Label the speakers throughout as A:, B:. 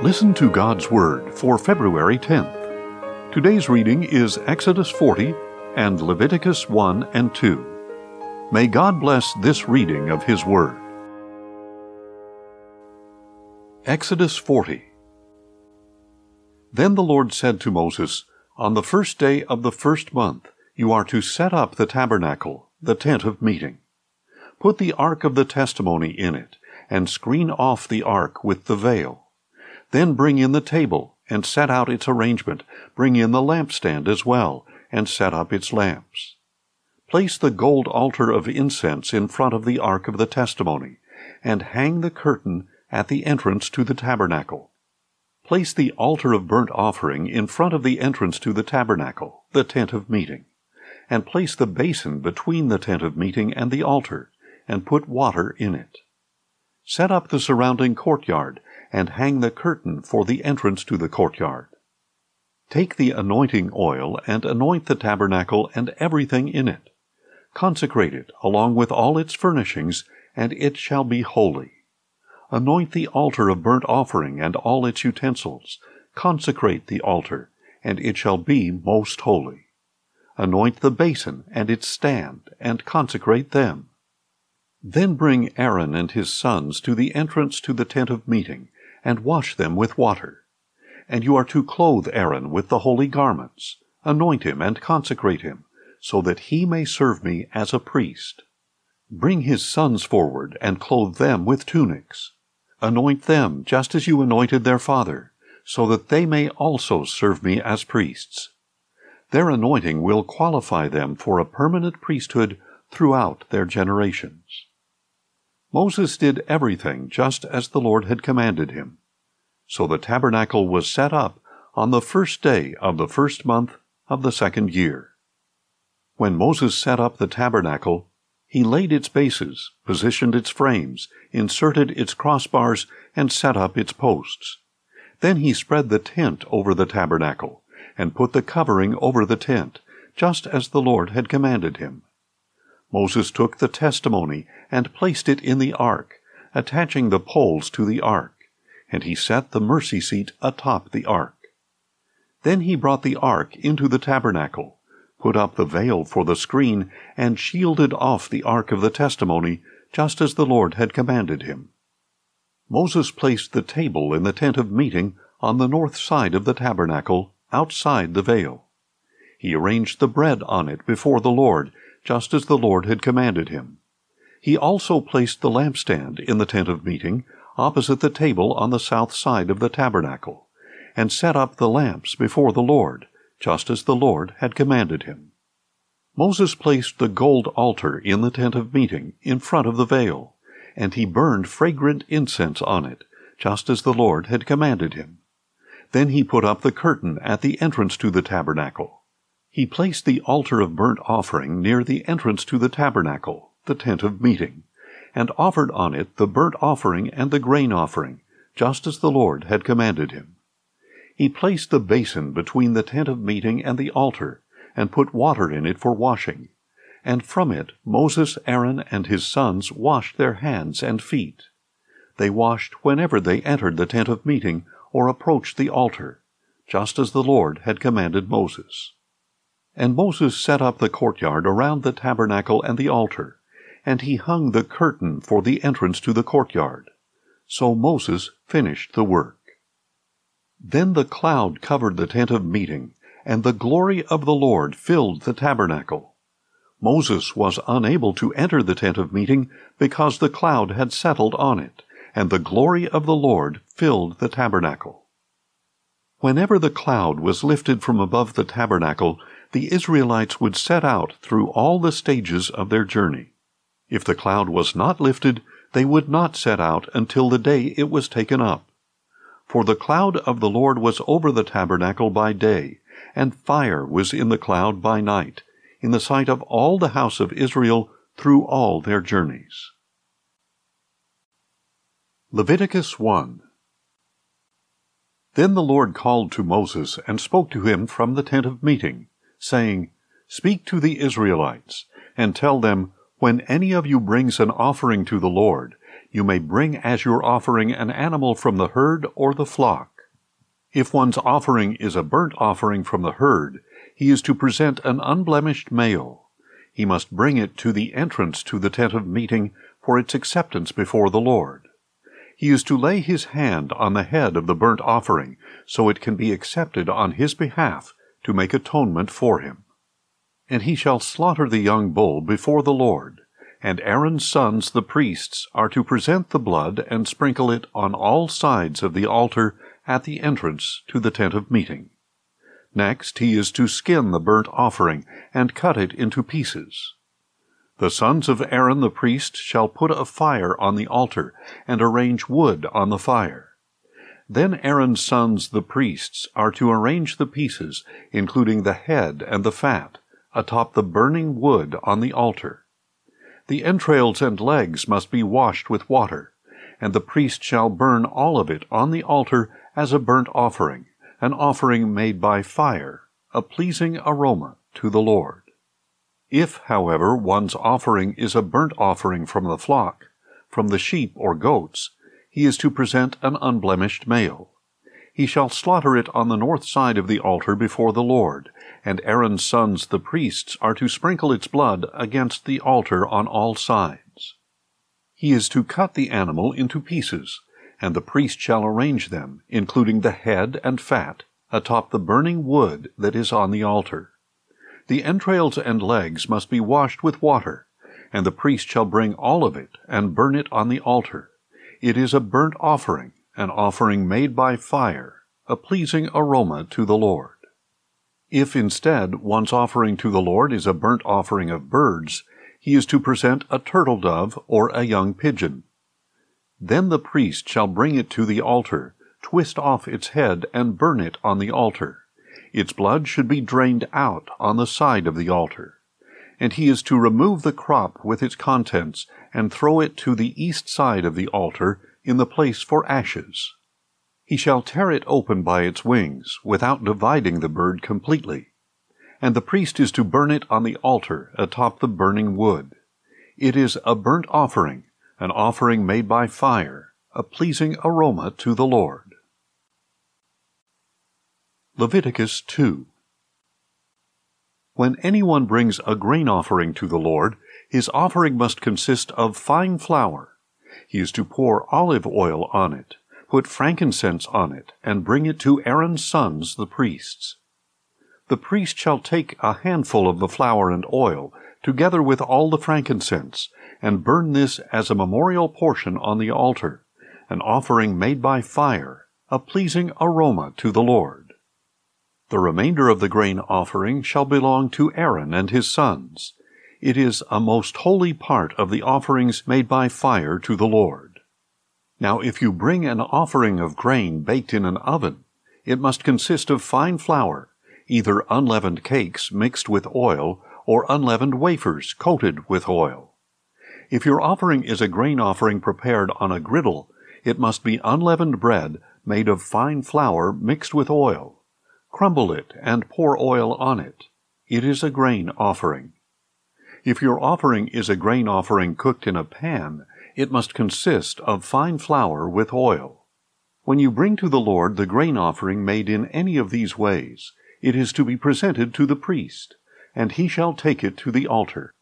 A: Listen to God's Word for February 10th. Today's reading is Exodus 40 and Leviticus 1 and 2. May God bless this reading of His Word. Exodus 40 Then the Lord said to Moses, On the first day of the first month you are to set up the tabernacle, the tent of meeting. Put the ark of the testimony in it, and screen off the ark with the veil. Then bring in the table, and set out its arrangement. Bring in the lampstand as well, and set up its lamps. Place the gold altar of incense in front of the ark of the testimony, and hang the curtain at the entrance to the tabernacle. Place the altar of burnt offering in front of the entrance to the tabernacle, the tent of meeting, and place the basin between the tent of meeting and the altar, and put water in it. Set up the surrounding courtyard and hang the curtain for the entrance to the courtyard. Take the anointing oil and anoint the tabernacle and everything in it. Consecrate it along with all its furnishings, and it shall be holy. Anoint the altar of burnt offering and all its utensils. Consecrate the altar, and it shall be most holy. Anoint the basin and its stand, and consecrate them. Then bring Aaron and his sons to the entrance to the tent of meeting, and wash them with water. And you are to clothe Aaron with the holy garments, anoint him and consecrate him, so that he may serve me as a priest. Bring his sons forward and clothe them with tunics. Anoint them just as you anointed their father, so that they may also serve me as priests. Their anointing will qualify them for a permanent priesthood throughout their generations. Moses did everything just as the Lord had commanded him. So the tabernacle was set up on the first day of the first month of the second year. When Moses set up the tabernacle, he laid its bases, positioned its frames, inserted its crossbars, and set up its posts. Then he spread the tent over the tabernacle, and put the covering over the tent, just as the Lord had commanded him. Moses took the testimony and placed it in the ark, attaching the poles to the ark, and he set the mercy seat atop the ark. Then he brought the ark into the tabernacle, put up the veil for the screen, and shielded off the ark of the testimony, just as the Lord had commanded him. Moses placed the table in the tent of meeting on the north side of the tabernacle, outside the veil. He arranged the bread on it before the Lord, just as the Lord had commanded him. He also placed the lampstand in the tent of meeting, opposite the table on the south side of the tabernacle, and set up the lamps before the Lord, just as the Lord had commanded him. Moses placed the gold altar in the tent of meeting in front of the veil, and he burned fragrant incense on it, just as the Lord had commanded him. Then he put up the curtain at the entrance to the tabernacle. He placed the altar of burnt offering near the entrance to the tabernacle, the tent of meeting, and offered on it the burnt offering and the grain offering, just as the Lord had commanded him. He placed the basin between the tent of meeting and the altar, and put water in it for washing. And from it Moses, Aaron, and his sons washed their hands and feet. They washed whenever they entered the tent of meeting or approached the altar, just as the Lord had commanded Moses. And Moses set up the courtyard around the tabernacle and the altar, and he hung the curtain for the entrance to the courtyard. So Moses finished the work. Then the cloud covered the tent of meeting, and the glory of the Lord filled the tabernacle. Moses was unable to enter the tent of meeting because the cloud had settled on it, and the glory of the Lord filled the tabernacle. Whenever the cloud was lifted from above the tabernacle, the Israelites would set out through all the stages of their journey. If the cloud was not lifted, they would not set out until the day it was taken up. For the cloud of the Lord was over the tabernacle by day, and fire was in the cloud by night, in the sight of all the house of Israel through all their journeys. Leviticus 1 Then the Lord called to Moses and spoke to him from the tent of meeting, saying, Speak to the Israelites, and tell them, when any of you brings an offering to the Lord, you may bring as your offering an animal from the herd or the flock. If one's offering is a burnt offering from the herd, he is to present an unblemished male. He must bring it to the entrance to the tent of meeting for its acceptance before the Lord. He is to lay his hand on the head of the burnt offering, so it can be accepted on his behalf to make atonement for him. And he shall slaughter the young bull before the Lord, and Aaron's sons the priests are to present the blood and sprinkle it on all sides of the altar at the entrance to the tent of meeting. Next he is to skin the burnt offering and cut it into pieces. The sons of Aaron the priest shall put a fire on the altar and arrange wood on the fire. Then Aaron's sons the priests are to arrange the pieces, including the head and the fat, atop the burning wood on the altar. The entrails and legs must be washed with water, and the priest shall burn all of it on the altar as a burnt offering, an offering made by fire, a pleasing aroma to the Lord. If, however, one's offering is a burnt offering from the flock, from the sheep or goats, he is to present an unblemished male. He shall slaughter it on the north side of the altar before the Lord, and Aaron's sons the priests are to sprinkle its blood against the altar on all sides. He is to cut the animal into pieces, and the priest shall arrange them, including the head and fat, atop the burning wood that is on the altar. The entrails and legs must be washed with water, and the priest shall bring all of it and burn it on the altar. It is a burnt offering, an offering made by fire, a pleasing aroma to the Lord. If instead one's offering to the Lord is a burnt offering of birds, he is to present a turtle dove or a young pigeon. Then the priest shall bring it to the altar, twist off its head, and burn it on the altar. Its blood should be drained out on the side of the altar. And he is to remove the crop with its contents, and throw it to the east side of the altar, in the place for ashes. He shall tear it open by its wings, without dividing the bird completely. And the priest is to burn it on the altar atop the burning wood. It is a burnt offering, an offering made by fire, a pleasing aroma to the Lord. Leviticus 2 When anyone brings a grain offering to the Lord, his offering must consist of fine flour. He is to pour olive oil on it put frankincense on it, and bring it to Aaron's sons the priests. The priest shall take a handful of the flour and oil, together with all the frankincense, and burn this as a memorial portion on the altar, an offering made by fire, a pleasing aroma to the Lord. The remainder of the grain offering shall belong to Aaron and his sons. It is a most holy part of the offerings made by fire to the Lord. Now if you bring an offering of grain baked in an oven, it must consist of fine flour, either unleavened cakes mixed with oil, or unleavened wafers coated with oil. If your offering is a grain offering prepared on a griddle, it must be unleavened bread made of fine flour mixed with oil. Crumble it and pour oil on it. It is a grain offering. If your offering is a grain offering cooked in a pan, it must consist of fine flour with oil. When you bring to the Lord the grain offering made in any of these ways, it is to be presented to the priest, and he shall take it to the altar.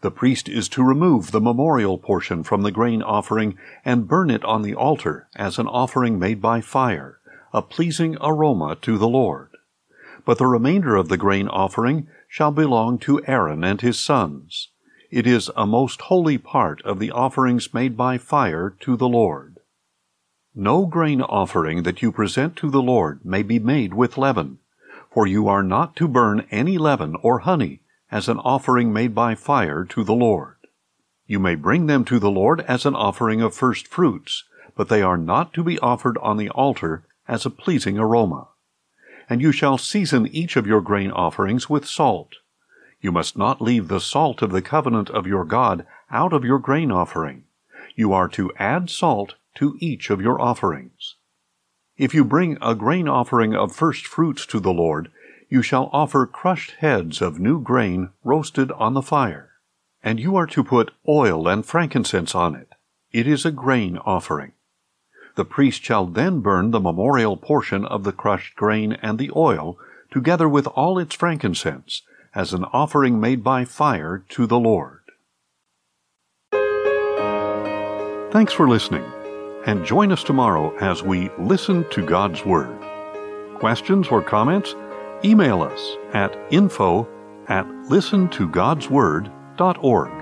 A: The priest is to remove the memorial portion from the grain offering and burn it on the altar as an offering made by fire, a pleasing aroma to the Lord. But the remainder of the grain offering shall belong to Aaron and his sons. It is a most holy part of the offerings made by fire to the Lord. No grain offering that you present to the Lord may be made with leaven, for you are not to burn any leaven or honey as an offering made by fire to the Lord. You may bring them to the Lord as an offering of first fruits, but they are not to be offered on the altar as a pleasing aroma. And you shall season each of your grain offerings with salt. You must not leave the salt of the covenant of your God out of your grain offering. You are to add salt to each of your offerings. If you bring a grain offering of first fruits to the Lord, you shall offer crushed heads of new grain roasted on the fire. And you are to put oil and frankincense on it. It is a grain offering. The priest shall then burn the memorial portion of the crushed grain and the oil, together with all its frankincense, as an offering made by fire to the Lord. Thanks for listening, and join us tomorrow as we listen to God's Word. Questions or comments? Email us at info at listentogodsword.org.